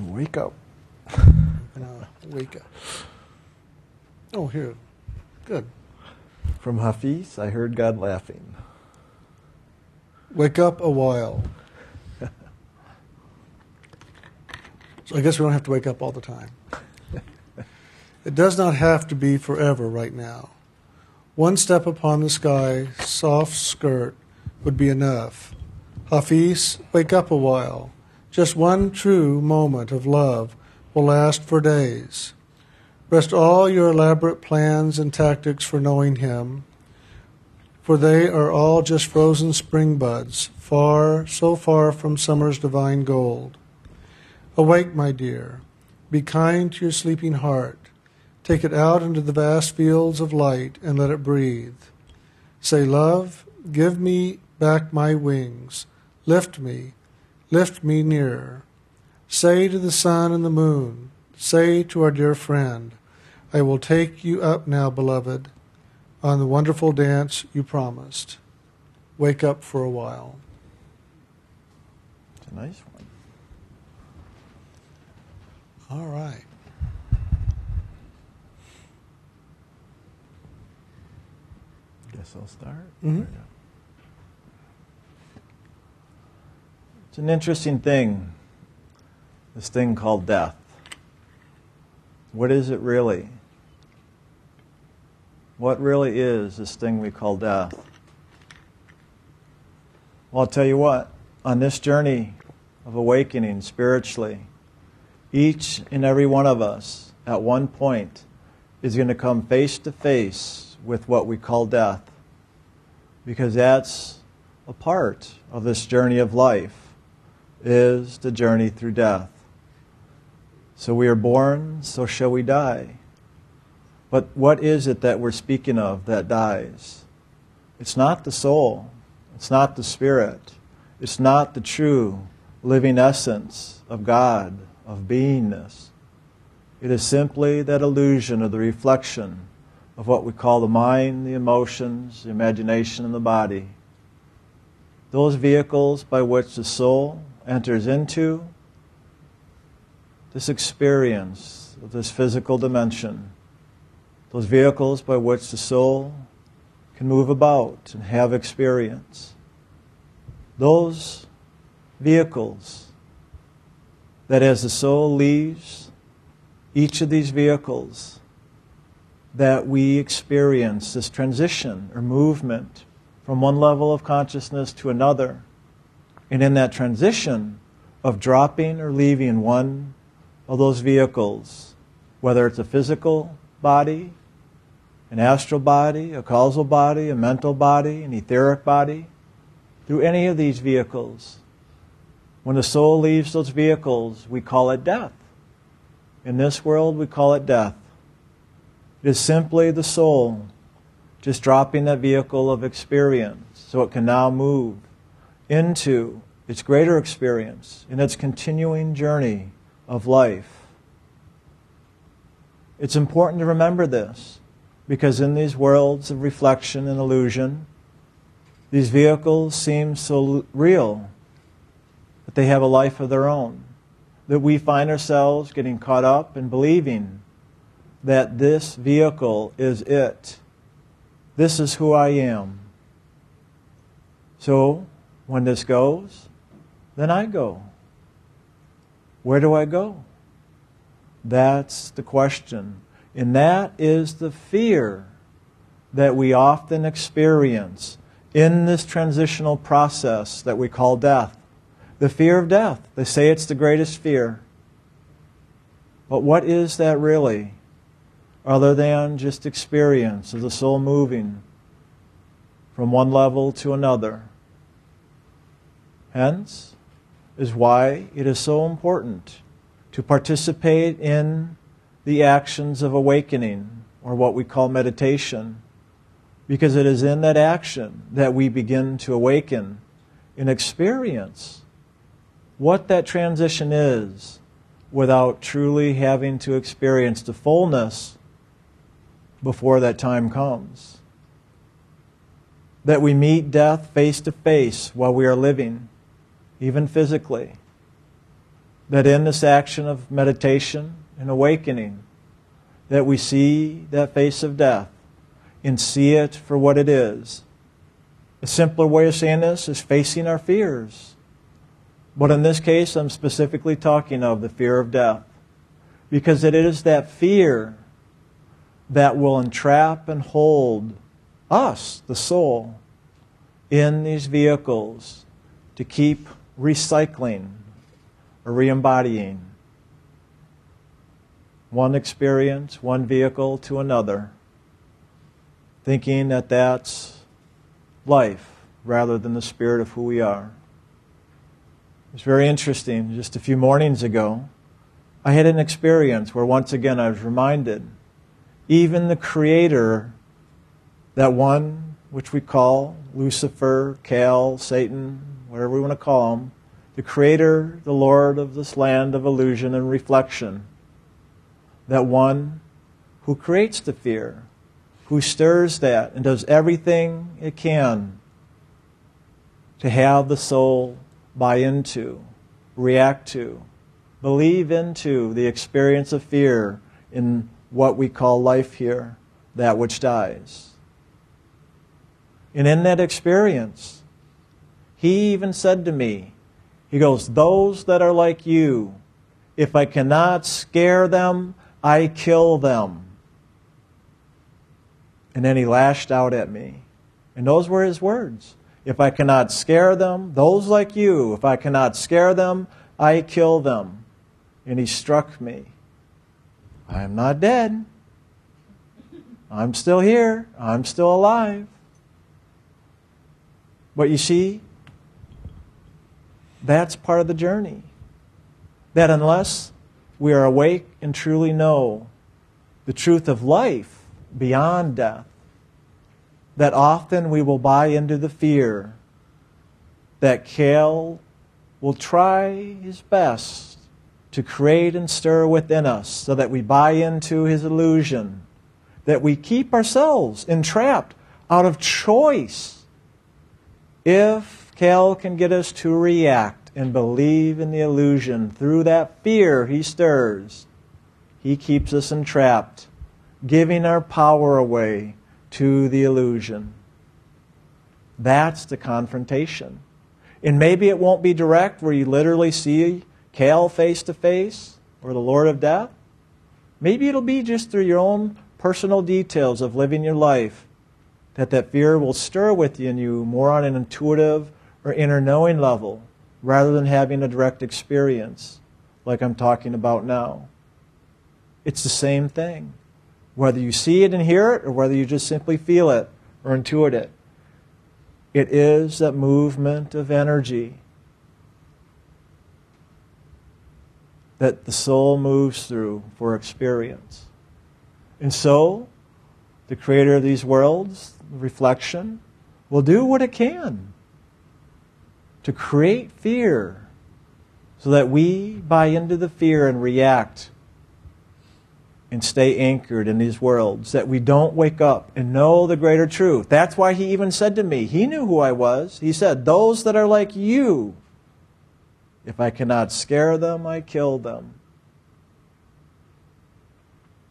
Wake up. Wake up. Oh, here. Good. From Hafiz, I heard God laughing. Wake up a while. so I guess we don't have to wake up all the time. it does not have to be forever right now. One step upon the sky, soft skirt, would be enough. Hafiz, wake up a while. Just one true moment of love will last for days. Rest all your elaborate plans and tactics for knowing him, for they are all just frozen spring buds, far, so far from summer's divine gold. Awake, my dear. Be kind to your sleeping heart. Take it out into the vast fields of light and let it breathe. Say, Love, give me back my wings. Lift me, lift me nearer. Say to the sun and the moon, say to our dear friend, I will take you up now, beloved, on the wonderful dance you promised. Wake up for a while. It's a nice one. All right. Guess I'll start. Mhm. It's an interesting thing, this thing called death. What is it really? What really is this thing we call death? Well, I'll tell you what, on this journey of awakening spiritually, each and every one of us at one point is going to come face to face with what we call death. Because that's a part of this journey of life is the journey through death. So we are born, so shall we die. But what is it that we're speaking of that dies? It's not the soul. It's not the spirit. It's not the true living essence of God, of beingness. It is simply that illusion of the reflection of what we call the mind, the emotions, the imagination, and the body. Those vehicles by which the soul enters into this experience of this physical dimension. Those vehicles by which the soul can move about and have experience. Those vehicles that as the soul leaves each of these vehicles, that we experience this transition or movement from one level of consciousness to another. And in that transition of dropping or leaving one of those vehicles, whether it's a physical body, an astral body, a causal body, a mental body, an etheric body, through any of these vehicles, when the soul leaves those vehicles, we call it death. In this world, we call it death. It is simply the soul just dropping that vehicle of experience so it can now move into its greater experience in its continuing journey of life. It's important to remember this because in these worlds of reflection and illusion, these vehicles seem so real that they have a life of their own, that we find ourselves getting caught up in believing that this vehicle is it. This is who I am. So, when this goes, then I go. Where do I go? That's the question. And that is the fear that we often experience in this transitional process that we call death. The fear of death. They say it's the greatest fear. But what is that really? Other than just experience of the soul moving from one level to another. Hence, is why it is so important to participate in the actions of awakening, or what we call meditation, because it is in that action that we begin to awaken and experience what that transition is without truly having to experience the fullness before that time comes. That we meet death face to face while we are living, even physically. that in this action of meditation and awakening, that we see that face of death and see it for what it is. A simpler way of saying this is facing our fears. But in this case, I'm specifically talking of the fear of death. Because it is that fear that will entrap and hold us, the soul, in these vehicles to keep recycling or re embodying one experience, one vehicle to another, thinking that that's life rather than the spirit of who we are. It's very interesting. Just a few mornings ago, I had an experience where once again I was reminded even the Creator, that one which we call Lucifer, Kal, Satan, whatever we want to call him, the Creator, the Lord of this land of illusion and reflection, that one who creates the fear, who stirs that and does everything it can to have the soul buy into, react to, believe into the experience of fear in what we call life here, that which dies. And in that experience, he even said to me, He goes, Those that are like you, if I cannot scare them, I kill them. And then he lashed out at me. And those were his words. If I cannot scare them, those like you, if I cannot scare them, I kill them. And he struck me. I am not dead. I'm still here. I'm still alive. But you see, that's part of the journey. That unless we are awake and truly know the truth of life beyond death, that often we will buy into the fear that Kal will try his best to create and stir within us so that we buy into his illusion, that we keep ourselves entrapped out of choice. If Kal can get us to react and believe in the illusion through that fear he stirs, he keeps us entrapped, giving our power away to the illusion. That's the confrontation. And maybe it won't be direct where you literally see Kal face to face or the Lord of Death. Maybe it'll be just through your own personal details of living your life that that fear will stir within you more on an intuitive or inner knowing level rather than having a direct experience like I'm talking about now. It's the same thing. Whether you see it and hear it or whether you just simply feel it or intuit it. It is that movement of energy that the soul moves through for experience. And so, the creator of these worlds, reflection, will do what it can to create fear so that we buy into the fear and react and stay anchored in these worlds, that we don't wake up and know the greater truth. That's why he even said to me, he knew who I was. He said, Those that are like you if I cannot scare them, I kill them.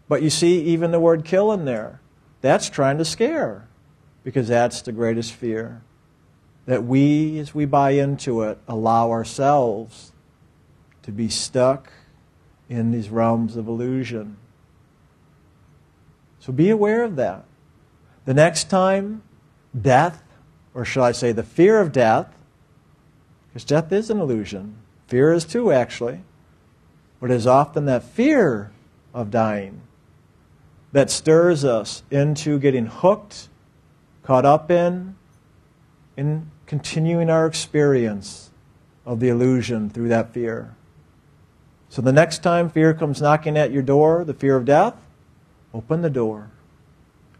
But you see, even the word kill in there, that's trying to scare, because that's the greatest fear. That we, as we buy into it, allow ourselves to be stuck in these realms of illusion. So be aware of that. The next time death, or shall I say the fear of death, because death is an illusion, Fear is too, actually. But it is often that fear of dying that stirs us into getting hooked, caught up in, in continuing our experience of the illusion through that fear. So the next time fear comes knocking at your door, the fear of death, open the door.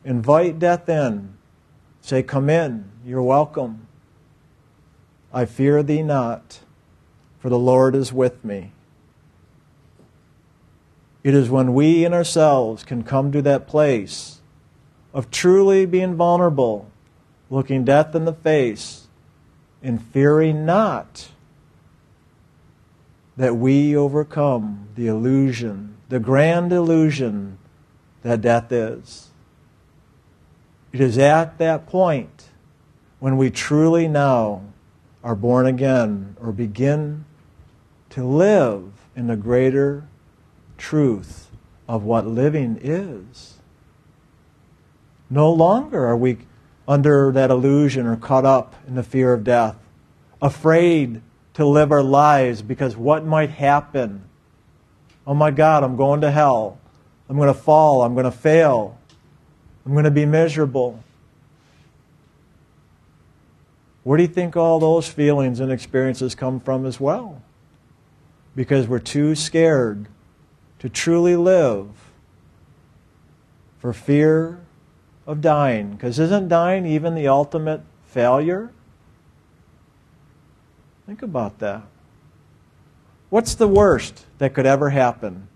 Invite death in. Say, Come in, you're welcome. I fear thee not for the Lord is with me. It is when we in ourselves can come to that place of truly being vulnerable, looking death in the face, and fearing not that we overcome the illusion, the grand illusion that death is. It is at that point when we truly now are born again or begin to live in the greater truth of what living is. No longer are we under that illusion or caught up in the fear of death, afraid to live our lives because what might happen? Oh my God, I'm going to hell. I'm going to fall. I'm going to fail. I'm going to be miserable. Where do you think all those feelings and experiences come from as well? Because we're too scared to truly live for fear of dying. Because isn't dying even the ultimate failure? Think about that. What's the worst that could ever happen?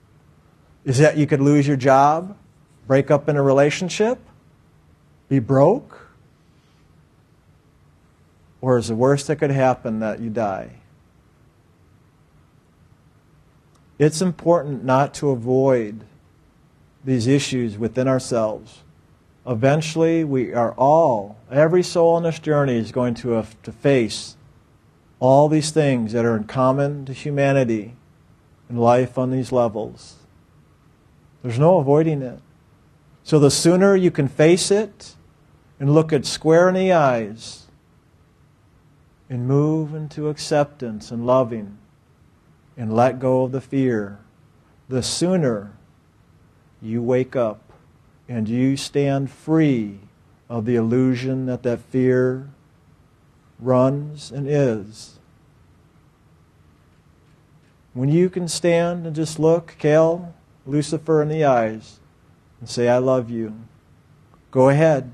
Is that you could lose your job, break up in a relationship, be broke? Or is the worst that could happen that you die? It's important not to avoid these issues within ourselves. Eventually, we are all, every soul on this journey is going to have to face all these things that are in common to humanity and life on these levels. There's no avoiding it. So the sooner you can face it and look it square in the eyes and move into acceptance and loving and let go of the fear, the sooner you wake up and you stand free of the illusion that that fear runs and is. When you can stand and just look Kal, Lucifer in the eyes and say, I love you, go ahead.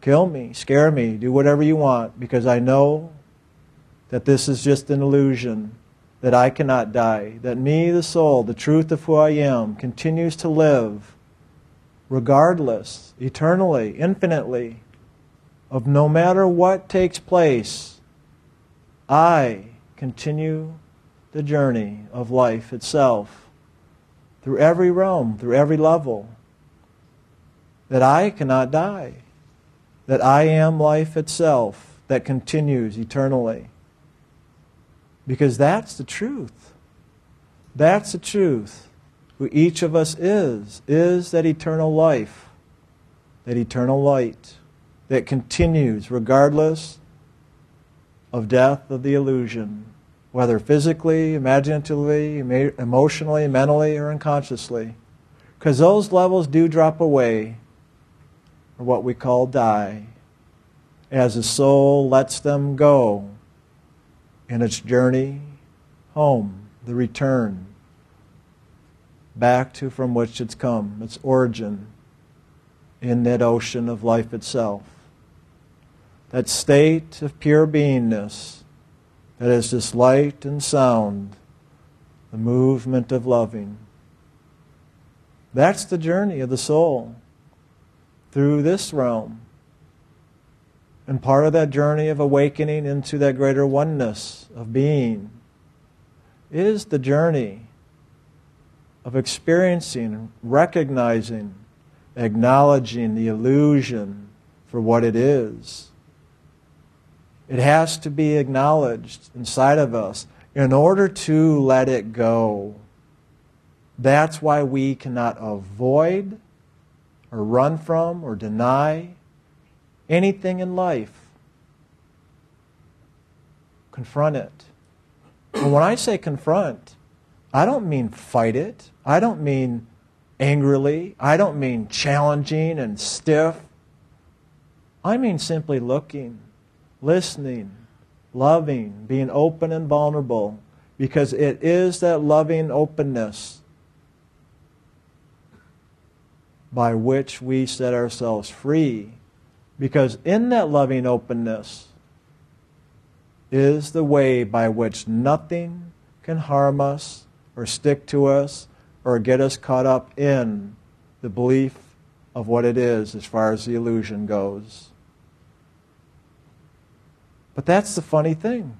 Kill me, scare me, do whatever you want, because I know that this is just an illusion, that I cannot die, that me, the soul, the truth of who I am, continues to live regardless, eternally, infinitely of no matter what takes place, I continue the journey of life itself through every realm, through every level. That I cannot die. That I am life itself that continues eternally. Because that's the truth. That's the truth. Who each of us is, is that eternal life, that eternal light that continues regardless of death of the illusion, whether physically, imaginatively, emotionally, mentally, or unconsciously. Because those levels do drop away, or what we call die, as the soul lets them go in its journey home, the return back to from which it's come, its origin in that ocean of life itself that state of pure beingness that is just light and sound, the movement of loving. That's the journey of the soul through this realm. And part of that journey of awakening into that greater oneness of being is the journey of experiencing, recognizing, acknowledging the illusion for what it is it has to be acknowledged inside of us in order to let it go. That's why we cannot avoid or run from or deny anything in life. Confront it. And when I say confront, I don't mean fight it. I don't mean angrily. I don't mean challenging and stiff. I mean simply looking listening, loving, being open and vulnerable, because it is that loving openness by which we set ourselves free. Because in that loving openness is the way by which nothing can harm us or stick to us or get us caught up in the belief of what it is as far as the illusion goes. But that's the funny thing.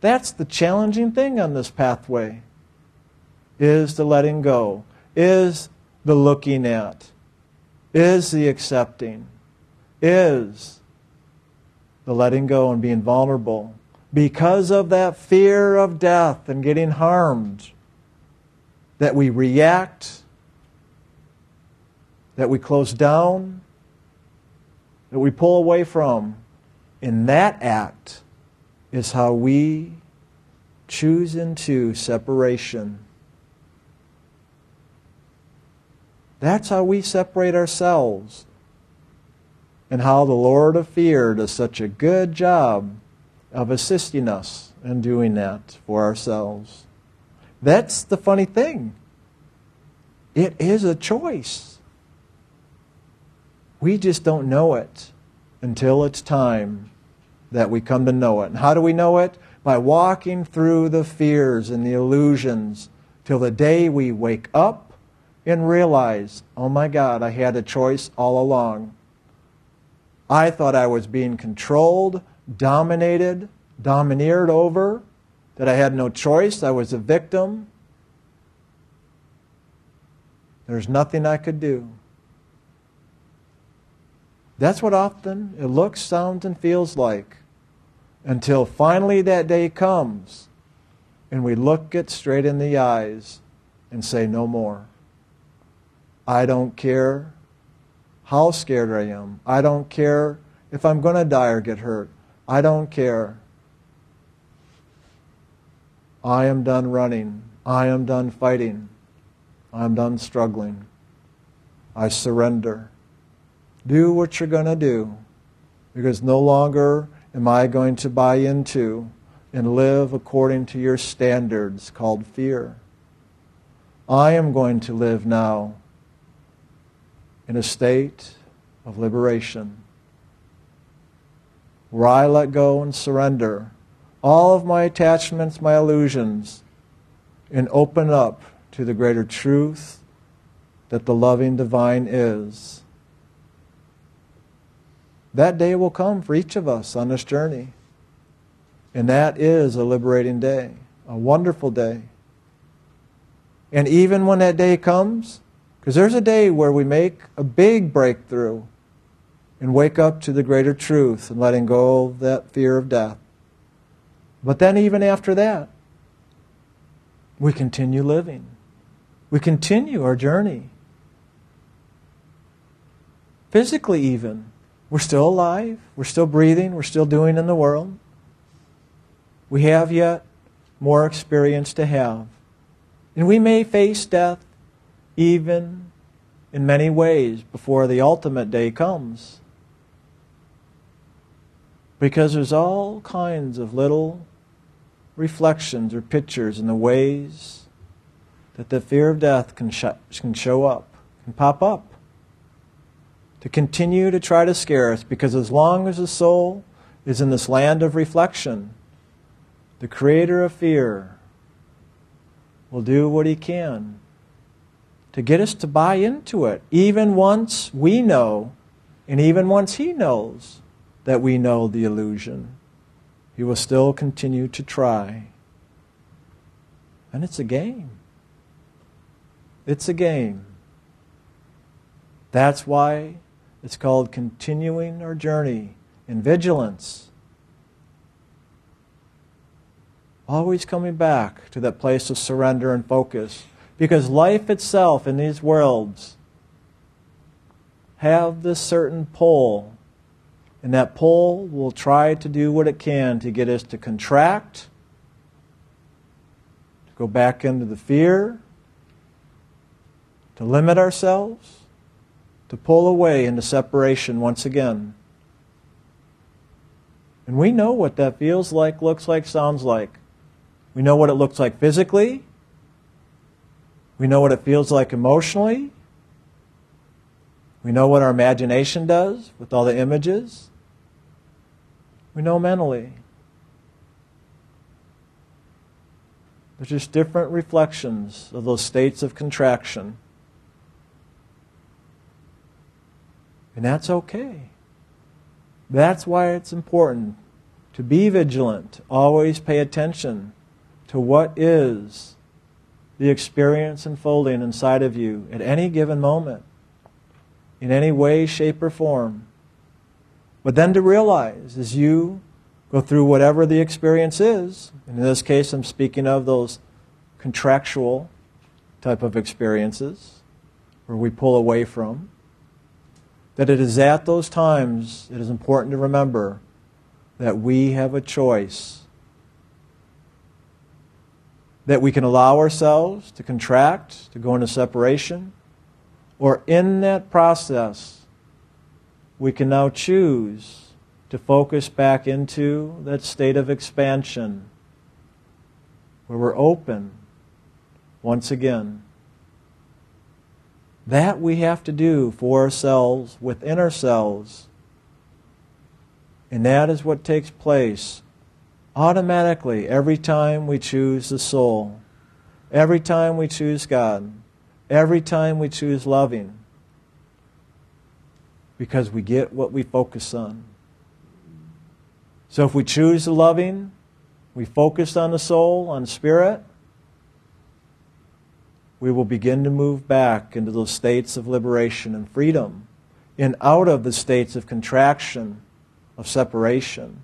That's the challenging thing on this pathway. Is the letting go, is the looking at, is the accepting, is the letting go and being vulnerable because of that fear of death and getting harmed that we react, that we close down, that we pull away from. In that act is how we choose into separation. That's how we separate ourselves. And how the Lord of Fear does such a good job of assisting us in doing that for ourselves. That's the funny thing. It is a choice. We just don't know it until it's time that we come to know it. And how do we know it? By walking through the fears and the illusions till the day we wake up and realize, oh my God, I had a choice all along. I thought I was being controlled, dominated, domineered over, that I had no choice, I was a victim. There's nothing I could do. That's what often it looks, sounds, and feels like until finally that day comes and we look it straight in the eyes and say, No more. I don't care how scared I am. I don't care if I'm going to die or get hurt. I don't care. I am done running. I am done fighting. I am done struggling. I surrender. Do what you're going to do because no longer am I going to buy into and live according to your standards called fear. I am going to live now in a state of liberation where I let go and surrender all of my attachments, my illusions, and open up to the greater truth that the loving divine is. That day will come for each of us on this journey. And that is a liberating day, a wonderful day. And even when that day comes, because there's a day where we make a big breakthrough and wake up to the greater truth and letting go of that fear of death. But then, even after that, we continue living. We continue our journey. Physically, even. We're still alive. We're still breathing. We're still doing in the world. We have yet more experience to have. And we may face death even in many ways before the ultimate day comes. Because there's all kinds of little reflections or pictures in the ways that the fear of death can, sh- can show up, can pop up. To continue to try to scare us, because as long as the soul is in this land of reflection, the creator of fear will do what he can to get us to buy into it, even once we know, and even once he knows that we know the illusion he will still continue to try. And it's a game. It's a game. That's why it's called continuing our journey in vigilance. Always coming back to that place of surrender and focus. Because life itself in these worlds have this certain pull and that pull will try to do what it can to get us to contract, to go back into the fear, to limit ourselves, to pull away into separation once again. And we know what that feels like, looks like, sounds like. We know what it looks like physically. We know what it feels like emotionally. We know what our imagination does with all the images. We know mentally. There's just different reflections of those states of contraction. And that's okay. That's why it's important to be vigilant, always pay attention to what is the experience unfolding inside of you at any given moment, in any way, shape, or form. But then to realize as you go through whatever the experience is, in this case I'm speaking of those contractual type of experiences where we pull away from, that it is at those times it is important to remember that we have a choice. That we can allow ourselves to contract, to go into separation, or in that process, we can now choose to focus back into that state of expansion where we're open once again. That we have to do for ourselves, within ourselves. And that is what takes place automatically every time we choose the soul, every time we choose God, every time we choose loving. Because we get what we focus on. So if we choose the loving, we focus on the soul, on the spirit, we will begin to move back into those states of liberation and freedom and out of the states of contraction, of separation.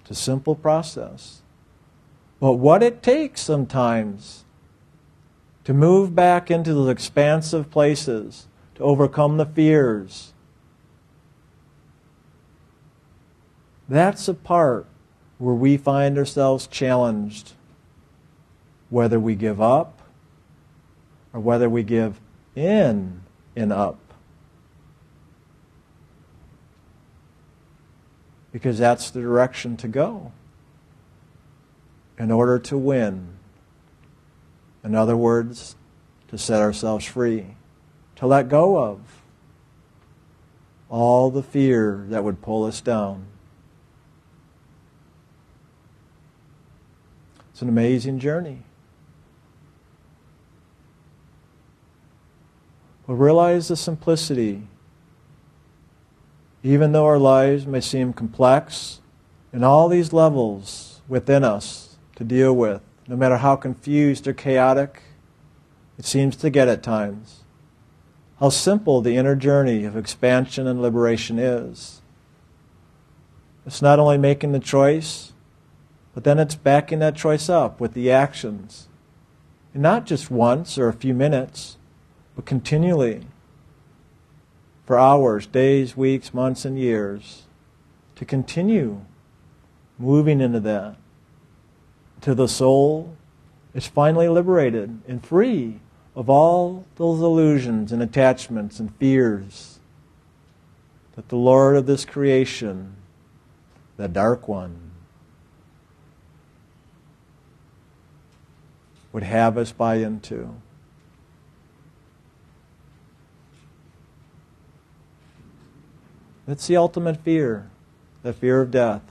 It's a simple process. But what it takes sometimes to move back into those expansive places, to overcome the fears, that's a part where we find ourselves challenged whether we give up or whether we give in and up. Because that's the direction to go in order to win. In other words, to set ourselves free, to let go of all the fear that would pull us down. It's an amazing journey. But realize the simplicity. Even though our lives may seem complex in all these levels within us to deal with, no matter how confused or chaotic it seems to get at times, how simple the inner journey of expansion and liberation is. It's not only making the choice, but then it's backing that choice up with the actions. And not just once or a few minutes, but continually, for hours, days, weeks, months, and years, to continue moving into that. Till the soul is finally liberated and free of all those illusions and attachments and fears that the Lord of this creation, the Dark One, would have us buy into. That's the ultimate fear, the fear of death.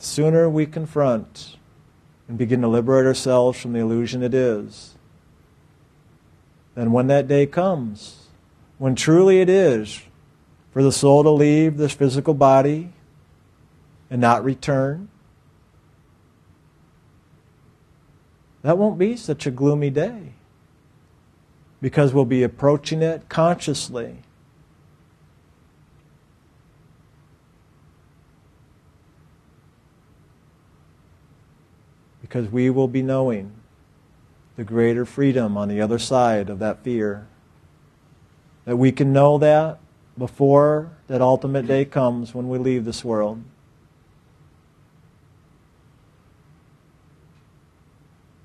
The sooner we confront and begin to liberate ourselves from the illusion it is, then when that day comes, when truly it is for the soul to leave this physical body and not return, that won't be such a gloomy day because we'll be approaching it consciously because we will be knowing the greater freedom on the other side of that fear. That we can know that before that ultimate day comes when we leave this world.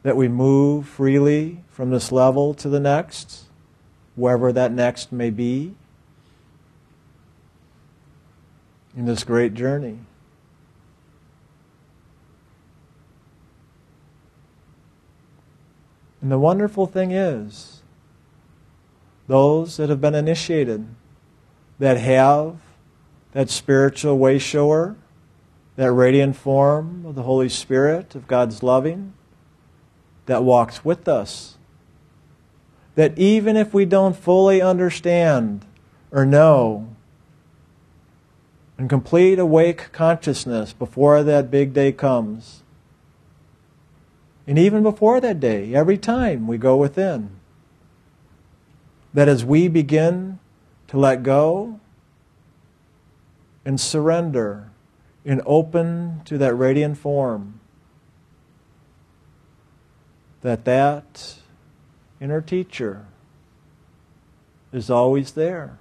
That we move freely from this level to the next, wherever that next may be, in this great journey. And the wonderful thing is, those that have been initiated, that have that spiritual way shower, that radiant form of the Holy Spirit, of God's loving, that walks with us. That even if we don't fully understand or know and complete awake consciousness before that big day comes. And even before that day, every time we go within. That as we begin to let go and surrender and open to that radiant form, that that inner teacher is always there,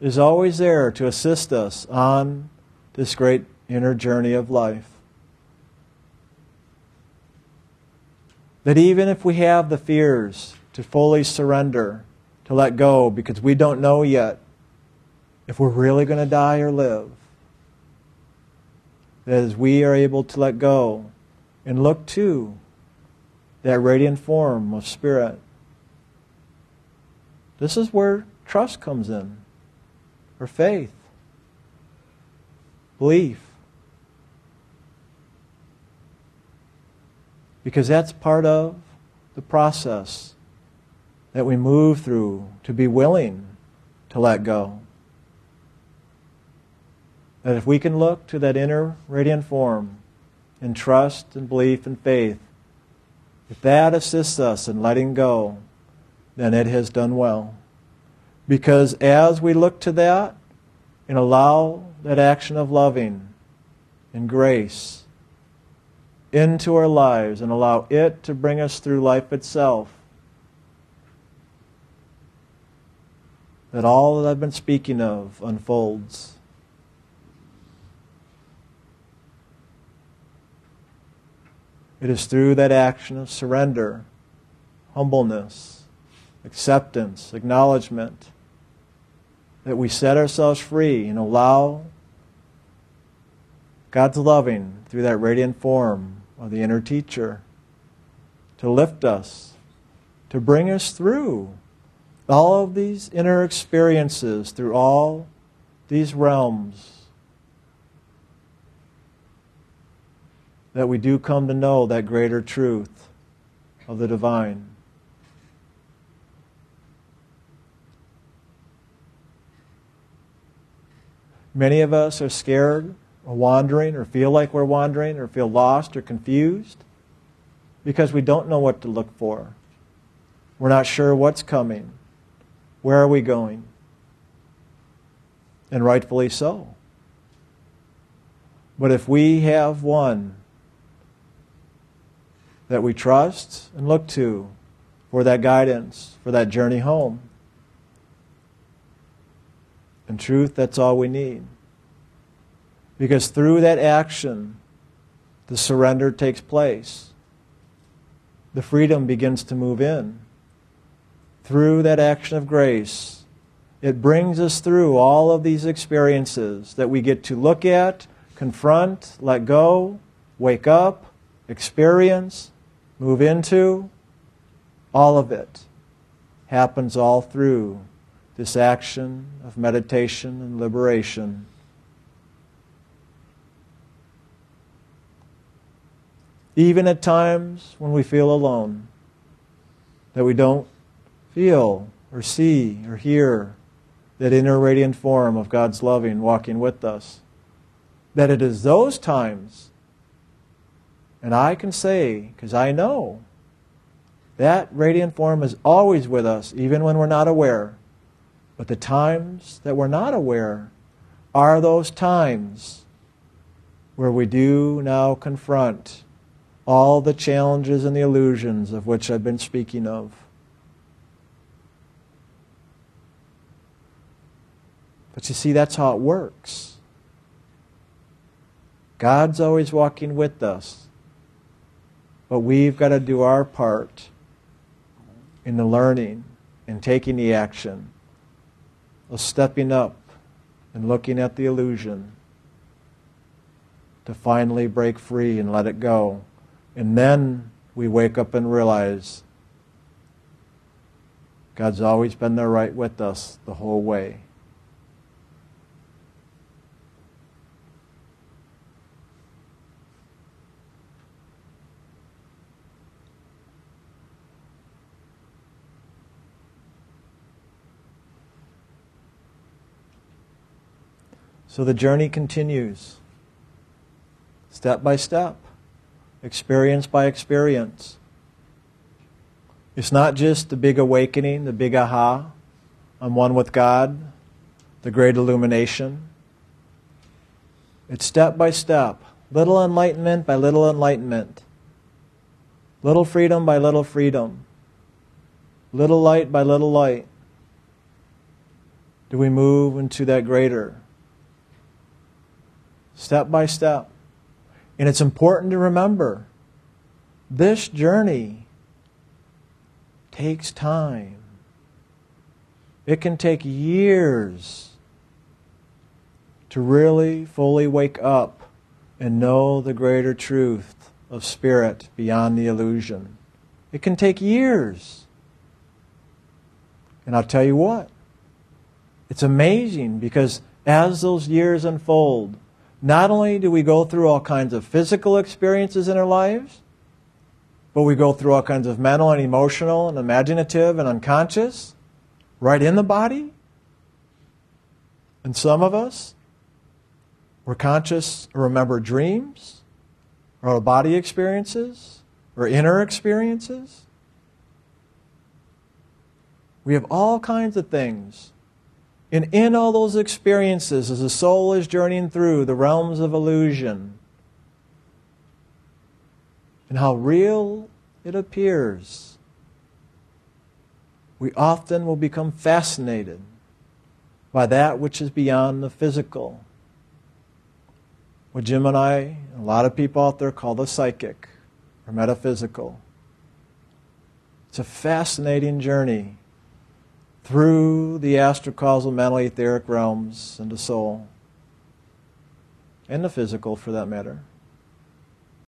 is always there to assist us on this great inner journey of life. That even if we have the fears to fully surrender, to let go, because we don't know yet if we're really going to die or live, that as we are able to let go and look to that radiant form of spirit, this is where trust comes in, or faith, belief. Because that's part of the process that we move through to be willing to let go. That if we can look to that inner radiant form in trust and belief and faith, if that assists us in letting go, then it has done well. Because as we look to that and allow that action of loving and grace into our lives and allow it to bring us through life itself, that all that I've been speaking of unfolds. It is through that action of surrender, humbleness, acceptance, acknowledgement, that we set ourselves free and allow God's loving through that radiant form of the inner teacher to lift us, to bring us through all of these inner experiences, through all these realms that we do come to know that greater truth of the divine. Many of us are scared or wandering or feel like we're wandering or feel lost or confused because we don't know what to look for. We're not sure what's coming. Where are we going? And rightfully so. But if we have one that we trust and look to for that guidance, for that journey home. In truth, that's all we need. Because through that action, the surrender takes place. The freedom begins to move in. Through that action of grace, it brings us through all of these experiences that we get to look at, confront, let go, wake up, experience, move into, all of it happens all through this action of meditation and liberation. Even at times when we feel alone, that we don't feel or see or hear that inner radiant form of God's loving walking with us, that it is those times and I can say, because I know, that radiant form is always with us, even when we're not aware. But the times that we're not aware are those times where we do now confront all the challenges and the illusions of which I've been speaking of. But you see, that's how it works. God's always walking with us. But we've got to do our part in the learning and taking the action of stepping up and looking at the illusion to finally break free and let it go. And then we wake up and realize God's always been there right with us the whole way. So the journey continues, step by step, experience by experience. It's not just the big awakening, the big aha, I'm one with God, the great illumination. It's step by step, little enlightenment by little enlightenment, little freedom by little freedom, little light by little light. Do we move into that greater? Step by step. And it's important to remember this journey takes time. It can take years to really fully wake up and know the greater truth of spirit beyond the illusion. It can take years. And I'll tell you what, it's amazing because as those years unfold, not only do we go through all kinds of physical experiences in our lives, but we go through all kinds of mental and emotional and imaginative and unconscious right in the body. And some of us, we're conscious remember dreams or out body experiences or inner experiences. We have all kinds of things. And in all those experiences, as the soul is journeying through the realms of illusion, and how real it appears, we often will become fascinated by that which is beyond the physical. What Jim and I, and a lot of people out there call the psychic or metaphysical. It's a fascinating journey through the astral causal mental etheric realms into soul and the physical for that matter.